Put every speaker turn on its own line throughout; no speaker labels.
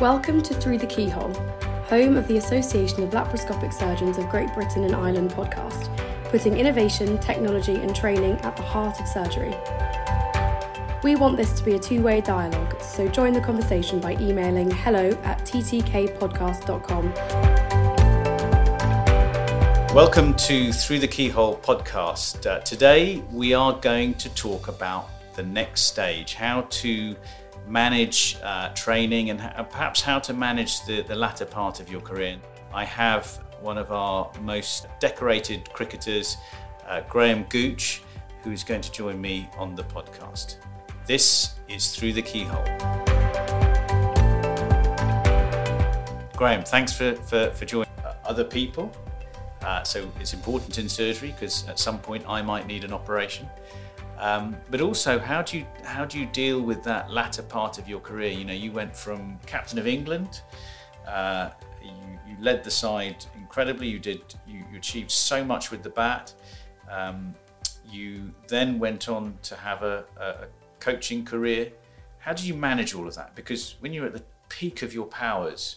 Welcome to Through the Keyhole, home of the Association of Laparoscopic Surgeons of Great Britain and Ireland podcast, putting innovation, technology, and training at the heart of surgery. We want this to be a two way dialogue, so join the conversation by emailing hello at ttkpodcast.com.
Welcome to Through the Keyhole podcast. Uh, today we are going to talk about the next stage, how to manage uh, training and perhaps how to manage the, the latter part of your career. I have one of our most decorated cricketers, uh, Graham Gooch, who is going to join me on the podcast. This is Through the Keyhole. Graham, thanks for, for, for joining other people. Uh, so it's important in surgery because at some point I might need an operation. Um, but also, how do you how do you deal with that latter part of your career? You know, you went from captain of England. Uh, you, you, led the side incredibly. You did. You, you achieved so much with the bat. Um, you then went on to have a, a coaching career. How do you manage all of that? Because when you're at the peak of your powers,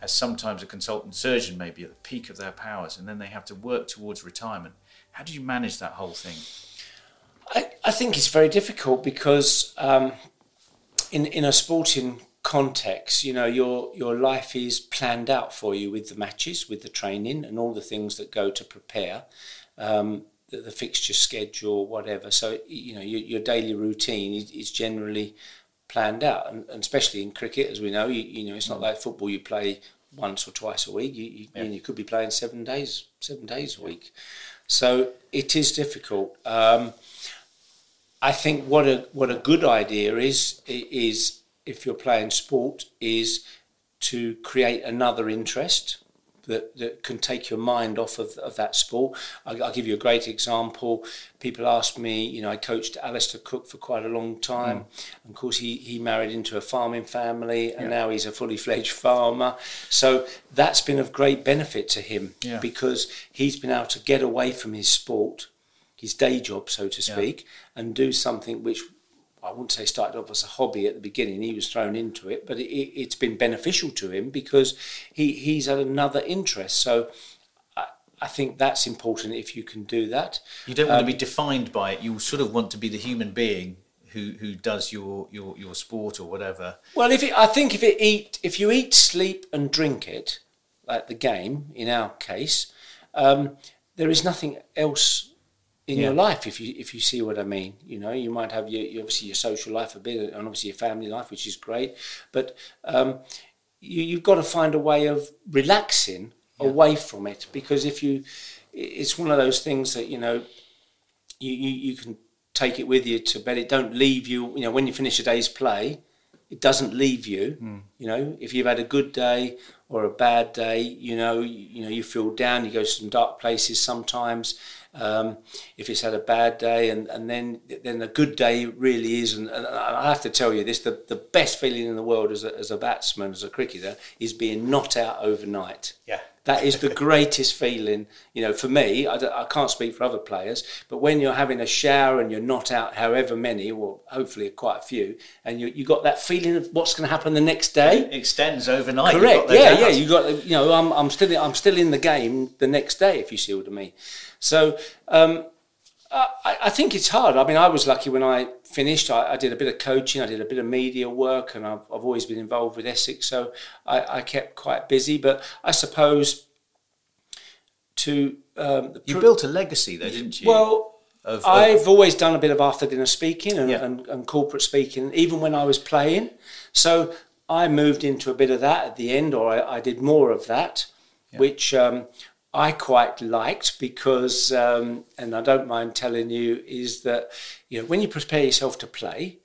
as sometimes a consultant surgeon may be at the peak of their powers, and then they have to work towards retirement. How do you manage that whole thing?
I, I think it's very difficult because um, in in a sporting context, you know, your your life is planned out for you with the matches, with the training, and all the things that go to prepare. Um, the, the, fixture schedule, whatever. So you know your, your daily routine is, is generally planned out, and, and, especially in cricket, as we know, you, you know it's not mm. like football. You play once or twice a week. You you, yeah. you, could be playing seven days seven days a week. So it is difficult. Um, I think what a what a good idea is is if you're playing sport is to create another interest that, that can take your mind off of, of that sport. I'll, I'll give you a great example. People ask me, you know, I coached Alastair Cook for quite a long time. Mm. And of course, he, he married into a farming family and yeah. now he's a fully fledged farmer. So that's been of great benefit to him yeah. because he's been able to get away from his sport his day job, so to speak, yeah. and do something which I wouldn't say started off as a hobby at the beginning. He was thrown into it, but it, has been beneficial to him because he, he's had another interest. So I, I, think that's important if you can do that.
You don't want um, to be um, defined by it. You sort of want to be the human being who, who does your, your, your sport or whatever.
Well, if it, I think if it eat if you eat, sleep, and drink it, like the game in our case, um, there is nothing else in yeah. your life if you if you see what I mean. You know, you might have your, your, obviously your social life a bit and obviously your family life, which is great, but um, you you've got to find a way of relaxing yeah. away from it because if you, it's one of those things that you know, you you, you can take it with you to bed. It don't leave you. You know, when you finish a day's play, it doesn't leave you. Mm. You know, if you've had a good day or a bad day, you know, you, you know, you feel down. You go to some dark places sometimes um, if it's had a bad day, and, and then then a good day really is. And, and I have to tell you this: the, the best feeling in the world as a, as a batsman, as a cricketer, is being not out overnight.
Yeah.
That is the greatest feeling, you know, for me. I, I can't speak for other players, but when you're having a shower and you're not out, however many, or hopefully quite a few, and you you got that feeling of what's going to happen the next day.
It extends overnight.
Correct. Yeah, yeah. You got, you know, I'm, I'm still I'm still in the game the next day, if you see what I mean. So um, I, I, think it's hard. I mean, I was lucky when I finished. I, I, did a bit of coaching, I did a bit of media work, and I've, I've always been involved with Essex, so I, I kept quite busy. But I suppose to um,
you built a legacy, though, didn't you?
Well. Of, of I've always done a bit of after dinner speaking and, yeah. and, and corporate speaking, even when I was playing. So I moved into a bit of that at the end, or I, I did more of that, yeah. which um, I quite liked because, um, and I don't mind telling you, is that you know when you prepare yourself to play,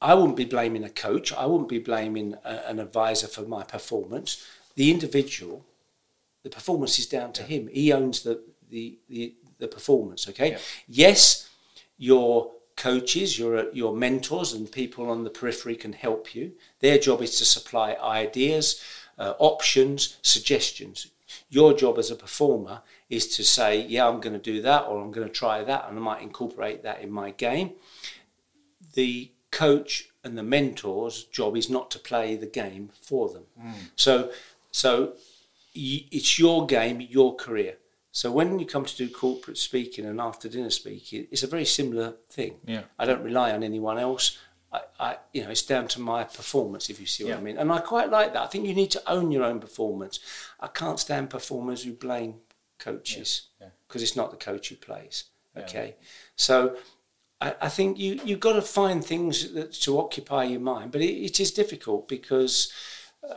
I wouldn't be blaming a coach. I wouldn't be blaming a, an advisor for my performance. The individual, the performance is down to him. He owns the the the, the performance. Okay. Yeah. Yes, your coaches, your your mentors, and people on the periphery can help you. Their job is to supply ideas, uh, options, suggestions your job as a performer is to say, yeah, I'm going to do that, or I'm going to try that, and I might incorporate that in my game. The coach and the mentor's job is not to play the game for them. Hmm. So, so it's your game, your career. So when you come to do corporate speaking and after dinner speaking, it's a very similar thing.
Yeah.
I don't rely on anyone else. I, I, you know, it's down to my performance, if you see what
Yeah.
I mean. And I quite like that. I think you need to own your own performance. I can't stand performers who blame coaches
Yeah.
because it's not the coach who plays. Okay, so I, I think you you've got to find things that to occupy your mind, but it, it is difficult because uh,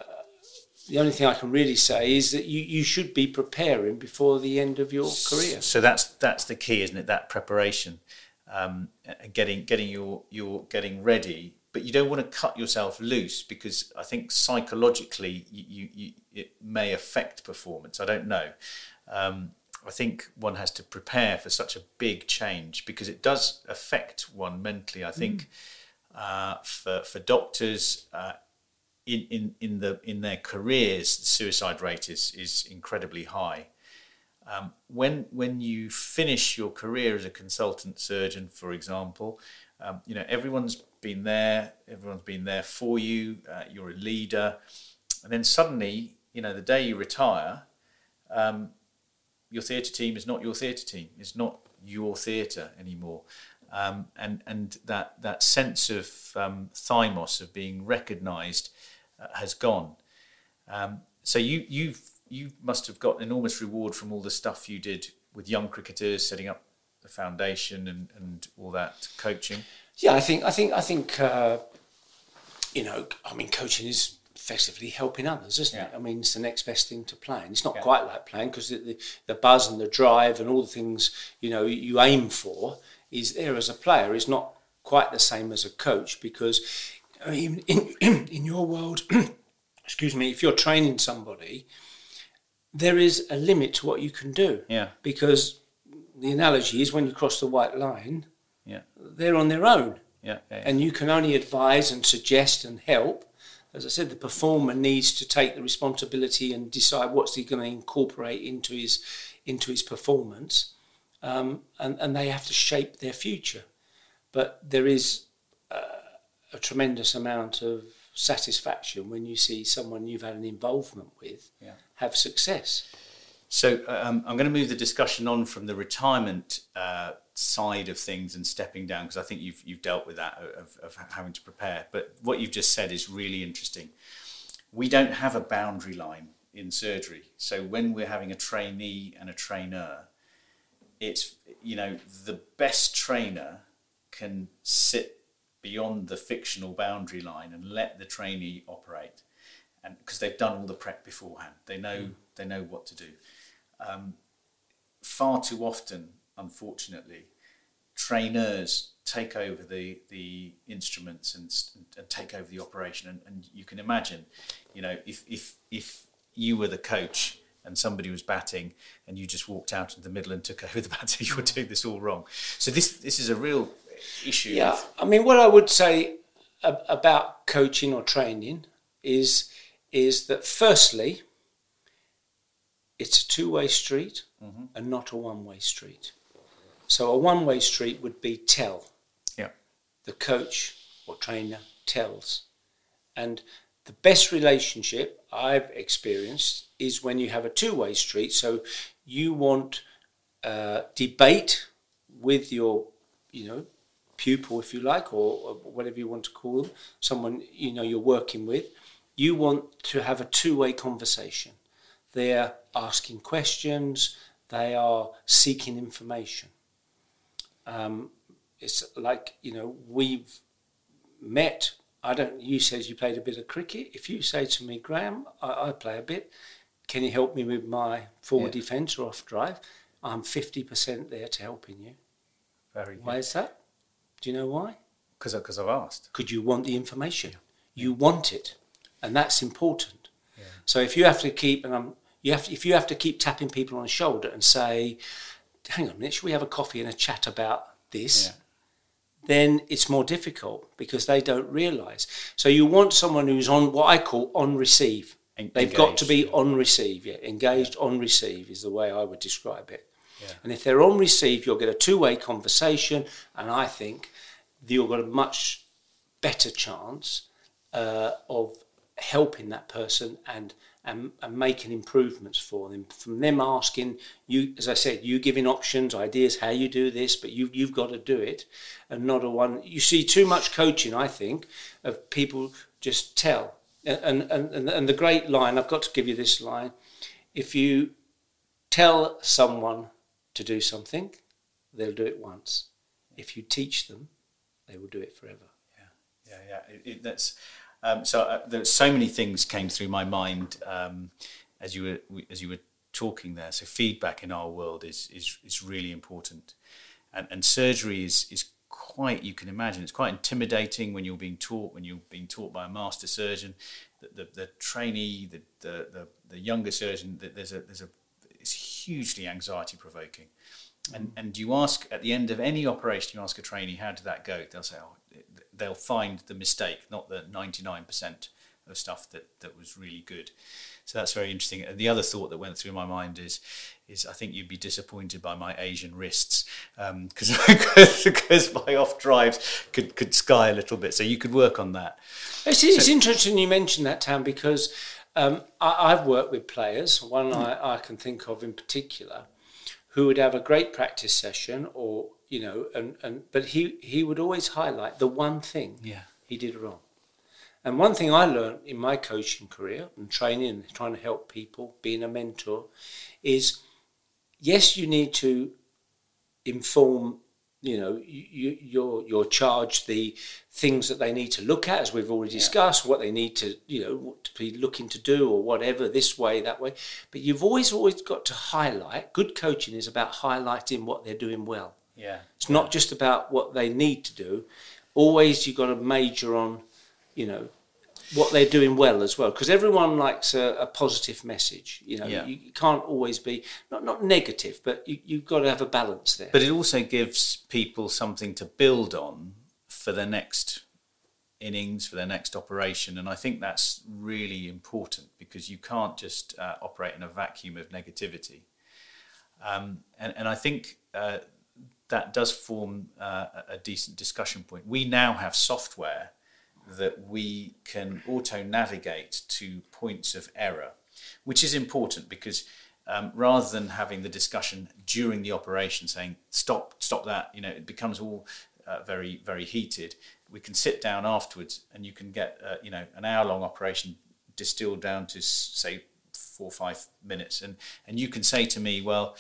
the only thing I can really say is that you, you should be preparing before the end of your career.
So that's that's the key, isn't it? That preparation, um, and getting getting your your getting ready, but you don't want to cut yourself loose because I think psychologically you, you, you it may affect performance. I don't know. Um, I think one has to prepare for such a big change because it does affect one mentally. I think uh, for for doctors. Uh, in, in, in the in their careers, the suicide rate is is incredibly high um, when when you finish your career as a consultant surgeon, for example, um, you know everyone's been there, everyone's been there for you. Uh, you're a leader, and then suddenly, you know, the day you retire, um, your theatre team is not your theatre team. It's not your theatre anymore, um, and and that that sense of um, thymos of being recognised uh, has gone. Um, so you you've you must have got enormous reward from all the stuff you did with young cricketers, setting up the foundation and, and all that coaching.
Yeah, I think I think I think uh, you know, I mean, coaching is effectively helping others, isn't it? I mean, it's the next best thing to playing. It's not
Yeah.
quite like playing because the, the, the buzz and the drive and all the things you know you aim for is there as a player is not quite the same as a coach because uh, even in in your world, excuse me, if you're training somebody, there is a limit to what you can do
Yeah,
because the analogy is when you cross the white line,
yeah,
they're on their own
yeah, yeah.
and you can only advise and suggest and help. As I said, the performer needs to take the responsibility and decide what's he going to incorporate into his into his performance, um, and and they have to shape their future. But there is uh, a tremendous amount of satisfaction when you see someone you've had an involvement with
Yeah.
Have success.
So um, I'm going to move the discussion on from the retirement uh, side of things and stepping down because I think you've you've dealt with that of, of having to prepare. But what you've just said is really interesting. We don't have a boundary line in surgery. So when we're having a trainee and a trainer, it's you know the best trainer can sit beyond the fictional boundary line and let the trainee operate and because they've done all the prep beforehand. They know they know what to do. Um, far too often unfortunately trainers take over the the instruments and, and take over the operation. And, and you can imagine you know if if if you were the coach and somebody was batting and you just walked out into the middle and took over the batter you were doing this all wrong. So this this is a real issue.
Yeah, I mean, what I would say ab- about coaching or training is is that firstly, it's a two way street and not a one way street. So a one way street would be tell.
yeah
The coach or trainer tells, and the best relationship I've experienced is when you have a two way street. So you want uh, debate with your, you know, pupil, if you like, or, or whatever you want to call them, someone you know you're working with. You want to have a two way conversation. They're asking questions. They are seeking information. Um, it's like you know we've met. I don't. You said you played a bit of cricket. If you say to me, Graham, I, I play a bit. Can you help me with my forward
Yeah.
defence or off drive? I'm fifty percent there to helping you.
very
Why is that? Do you know why?
because because I've asked
Because you want the information. You want it, and that's important. So if you have to keep, and I'm, you have, to, if you have to keep tapping people on the shoulder and say, "Hang on a minute, should we have a coffee and a chat about this?"
Yeah.
Then it's more difficult because they don't realise. So you want someone who's on what I call on receive.
En-
They've got to be
engaged,
on receive. Yeah, engaged on receive is the way I would describe it.
Yeah.
And if they're on receive, you'll get a two-way conversation, and I think you'll get a much better chance uh, of helping that person and, and and making improvements for them. From them asking you, as I said, you giving options, ideas, how you do this, but you you've got to do it, and not a one. You see too much coaching, I think, of people just tell. And and and, and the great line I've got to give you this line: if you tell someone to do something, they'll do it once. If you teach them, they will do it forever.
Yeah, yeah, yeah. It, it, that's um, so. Uh, there's so many things came through my mind um, as you were as you were talking there. So feedback in our world is is, is really important, and and surgery is is quite you can imagine it's quite intimidating when you're being taught when you're being taught by a master surgeon the, the, the trainee the, the, the, the younger surgeon there's a there's a it's hugely anxiety provoking and and you ask at the end of any operation you ask a trainee how did that go they'll say oh they'll find the mistake not the 99% of stuff that that was really good. So that's very interesting. And the other thought that went through my mind is is I think you'd be disappointed by my Asian wrists because um, because my off drives could could sky a little bit. So you could work on that.
It's, it's so, interesting you mentioned that Tan because um, I, have worked with players one mm. I, I can think of in particular who would have a great practice session or you know and, and but he he would always highlight the one thing
yeah.
he did wrong and one thing I learned in my coaching career and training and trying to help people being a mentor is yes you need to inform you know you, you're you're charged the things that they need to look at as we've already discussed yeah. what they need to you know to be looking to do or whatever this way that way but you've always always got to highlight good coaching is about highlighting what they're doing well
yeah.
It's not just about what they need to do. Always you've got to major on you know what they're doing well as well. Because everyone likes a, a, positive message you know. Yeah. you, you, can't always be not not negative but you, you've got to have a balance there.
But it also gives people something to build on for their next innings for their next operation and i think that's really important because you can't just uh, operate in a vacuum of negativity. Um, and, and i think uh, that does form uh, a decent discussion point. We now have software that we can auto navigate to points of error, which is important because um, rather than having the discussion during the operation saying stop stop that you know it becomes all uh, very very heated. We can sit down afterwards and you can get uh, you know an hour long operation distilled down to say four or five minutes. And and you can say to me well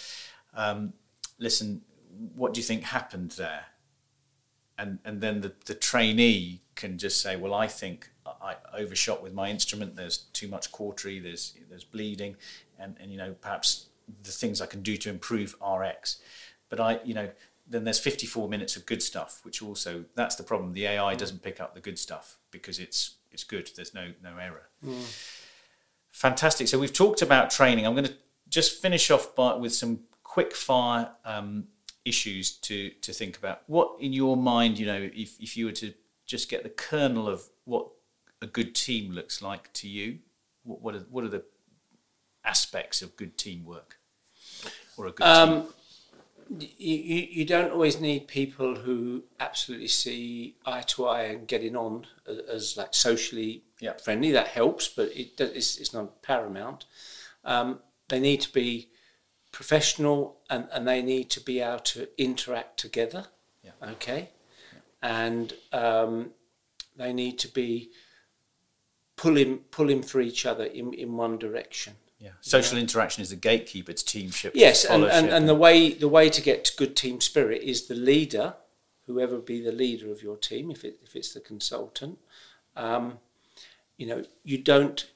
um, listen what do you think happened there and and then the, the trainee can just say, well, I think I overshot with my instrument. There's too much cautery. There's there's bleeding, and and you know perhaps the things I can do to improve RX. But I you know then there's 54 minutes of good stuff, which also that's the problem. The AI doesn't pick up the good stuff because it's it's good. There's no no error. Mm. Fantastic. So we've talked about training. I'm going to just finish off by, with some quick fire um, issues to to think about. What in your mind, you know, if if you were to just get the kernel of what a good team looks like to you, what what are, what are the aspects of good teamwork or a good um, team?
You, you don't always need people who absolutely see eye to eye and getting on as, as like socially
yeah.
friendly. That helps, but it, it's, it's not paramount. Um, they need to be professional and, and they need to be able to interact together.
Yeah.
Okay. Yeah. And um, they need to be pulling pulling for each other in, in one direction.
Yeah. Social interaction is the gatekeeper, to teamship.
Yes, and, and, and the way the way to get to good team spirit is the leader, whoever be the leader of your team, if it if it's the consultant. Um, you know, you don't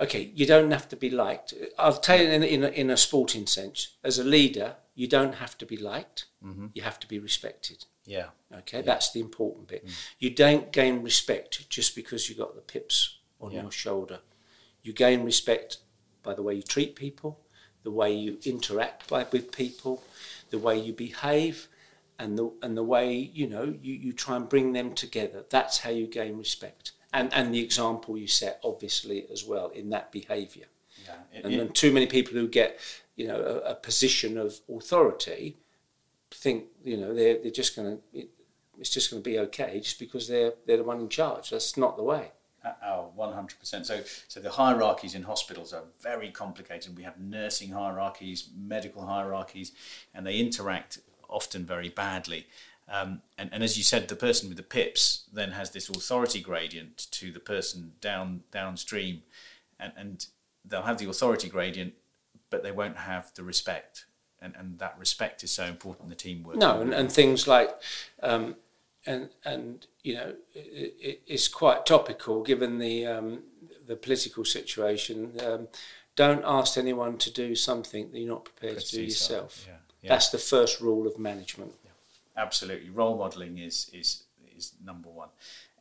okay, you don't have to be liked. I'll tell you in, in, a, in a sporting sense, as a leader, you don't have to be liked. Mm-hmm. You have to be respected.
Yeah.
Okay, yeah. that's the important bit. Mm. You don't gain respect just because you got the pips on yeah. your shoulder. You gain respect by the way you treat people, the way you interact by, with people, the way you behave, and the and the way you know you, you try and bring them together. That's how you gain respect and and the example you set obviously as well in that behaviour. Yeah, it, and then too many people who get you know a, a position of authority think you know they're they're just going to it's just going to be okay just because they're they're the one in charge. That's not the way.
Uh, oh, 100%. So, so the hierarchies in hospitals are very complicated. We have nursing hierarchies, medical hierarchies, and they interact often very badly. Um, and, and as you said, the person with the pips then has this authority gradient to the person down downstream, and, and they'll have the authority gradient, but they won't have the respect. And, and that respect is so important in the teamwork.
No, and, and things like um, and and you know it, it's quite topical given the um, the political situation. Um, don't ask anyone to do something that you're not prepared to do yourself. Yeah, yeah. That's the first rule of management.
Absolutely, role modelling is is is number one.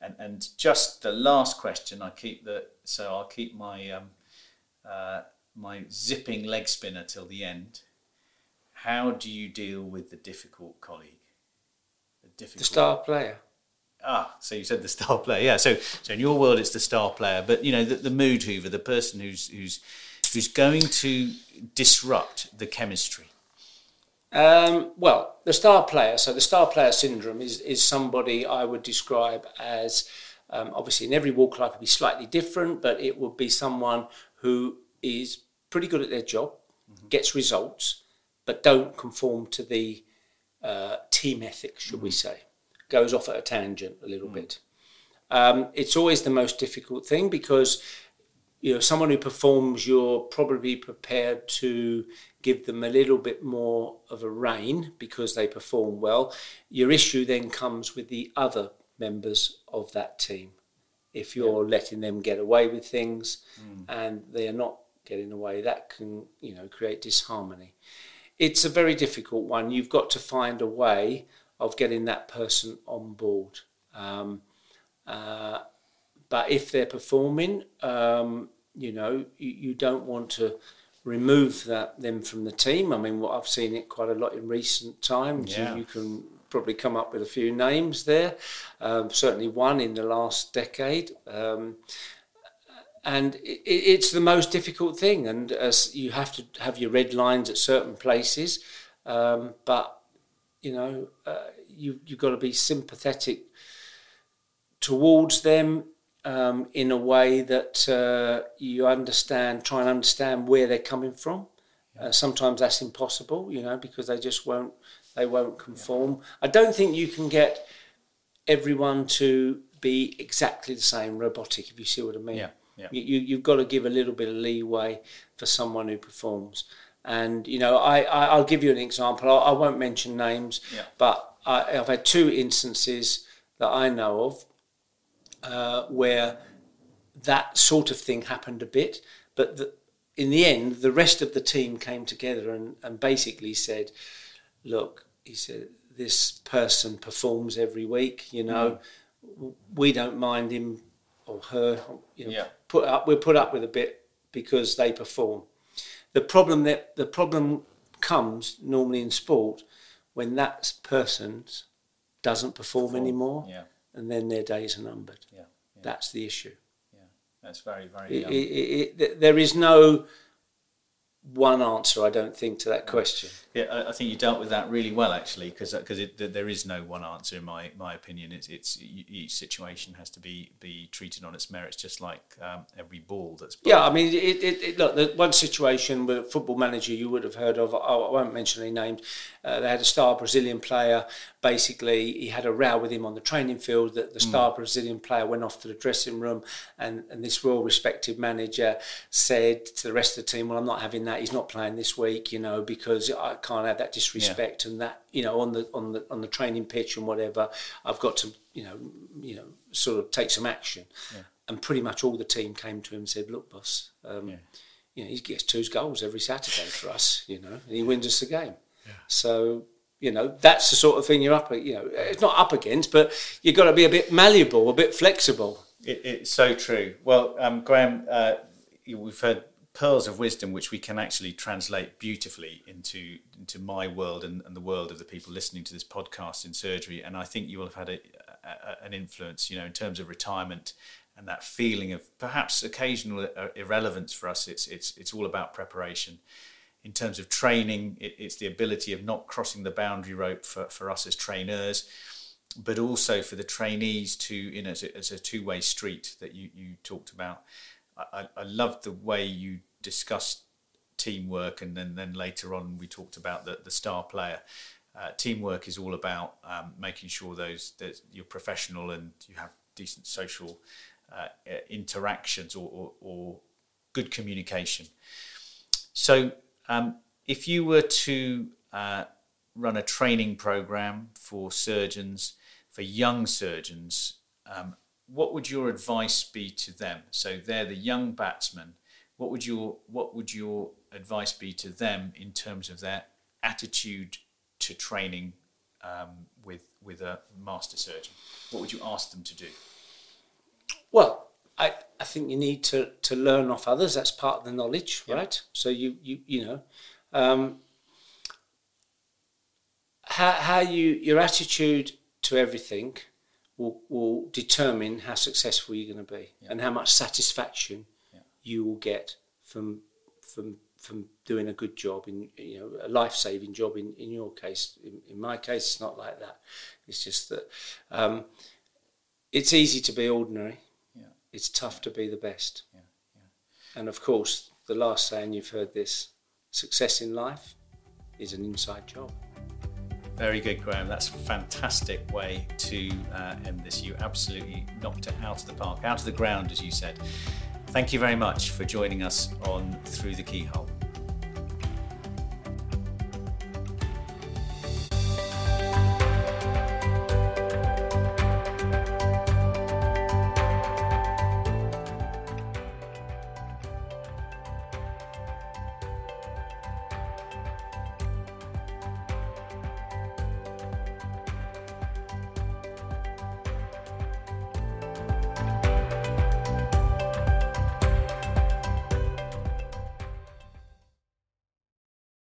And and just the last question, I keep the so I'll keep my um, uh, my zipping leg spinner till the end. How do you deal with the difficult colleague?
The difficult. The star player.
Ah, so you said the star player. Yeah. So, so in your world, it's the star player, but you know the, the mood hoover, the person who's who's who's going to disrupt the chemistry.
Um, well, the star player. So the star player syndrome is is somebody I would describe as um, obviously in every walk of life would be slightly different, but it would be someone who is pretty good at their job, mm-hmm. gets results, but don't conform to the uh, team ethics, should we say, goes off at a tangent a little mm. bit. Um, it's always the most difficult thing because you know someone who performs, you're probably prepared to give them a little bit more of a rein because they perform well. Your issue then comes with the other members of that team. If you're yeah. letting them get away with things mm. and they are not getting away, that can you know create disharmony it's a very difficult one. You've got to find a way of getting that person on board. Um, uh, but if they're performing, um, you know, you, you, don't want to remove that them from the team. I mean, what I've seen it quite a lot in recent times. Yeah. You, you can probably come up with a few names there. Um, certainly one in the last decade. Um, and it, it's the most difficult thing. And as you have to have your red lines at certain places, um, but you know uh, you you've got to be sympathetic towards them um, in a way that uh, you understand, try and understand where they're coming from. Uh, sometimes that's impossible, you know, because they just won't they won't conform. I don't think you can get everyone to be exactly the same robotic, if you see what I mean.
Yeah. Yeah.
You, you, have got to give a little bit of leeway for someone who performs. And, you know, I, I, will give you an example. I, I won't mention names,
yeah.
but I, have had two instances that I know of uh, where that sort of thing happened a bit. But the, in the end, the rest of the team came together and, and basically said, look, he said, this person performs every week, you know, mm. we don't mind him or her, you know,
yeah.
put up. We'll put up with a bit because they perform. The problem that the problem comes normally in sport when that person doesn't perform, perform. anymore,
yeah.
And then their days are numbered.
Yeah.
yeah. That's the issue.
Yeah, that's very very.
It, it, it, there is no one answer, I don't think, to that question.
Yeah, I think you dealt with that really well, actually, because because there is no one answer in my my opinion. It's it's each situation has to be be treated on its merits, just like um, every ball that's.
Yeah, I mean, it, it, it, look, the one situation with a football manager you would have heard of. I won't mention any names. Uh, they had a star Brazilian player. Basically, he had a row with him on the training field. That the star mm. Brazilian player went off to the dressing room, and and this well respected manager said to the rest of the team, "Well, I'm not having that. He's not playing this week, you know, because I can't have that disrespect yeah. and that you know on the on the on the training pitch and whatever. I've got to you know you know sort of take some action.
Yeah.
And pretty much all the team came to him and said, "Look, boss, um, yeah. you know he gets two goals every Saturday for us, you know, and he wins us the game." So you know that's the sort of thing you're up. You know, it's not up against, but you've got to be a bit malleable, a bit flexible.
It, it's so true. Well, um, Graham, uh, we've heard pearls of wisdom which we can actually translate beautifully into into my world and, and, the world of the people listening to this podcast in surgery. And I think you will have had a, a, an influence you know in terms of retirement and that feeling of perhaps occasional uh, irrelevance for us. It's it's it's all about preparation. In terms of training it, it's the ability of not crossing the boundary rope for, for us as trainers but also for the trainees to, you know, as a, as a two-way street that you, you talked about. I, I love the way you discussed teamwork, and then, then later on we talked about the, the star player. Uh, teamwork is all about um, making sure those that you're professional and you have decent social uh, interactions or, or, or, good communication. So, um, if you were to uh, run a training program for surgeons, for young surgeons, um, what would your advice be to them? So they're the young batsmen. What would your what would your advice be to them in terms of their attitude to training um, with with a master surgeon? What would you ask them to do?
Well, I, I think you need to, to learn off others. That's part of the knowledge, right? So you you you know, um, how how you your attitude to everything will will determine how successful you're going to be yep. and how much satisfaction yep. you will get from from from doing a good job in you know a life saving job in in your case. In, in, my case, it's not like that. It's just that um, it's easy to be ordinary. Yeah. It's tough to be the best. Yeah. Yeah. And of course, the last saying you've heard this: success in life is an inside job.
Very good, Graham. That's a fantastic way to uh, end this. You absolutely knocked it out of the park, out of the ground, as you said. Thank you very much for joining us on Through the Keyhole.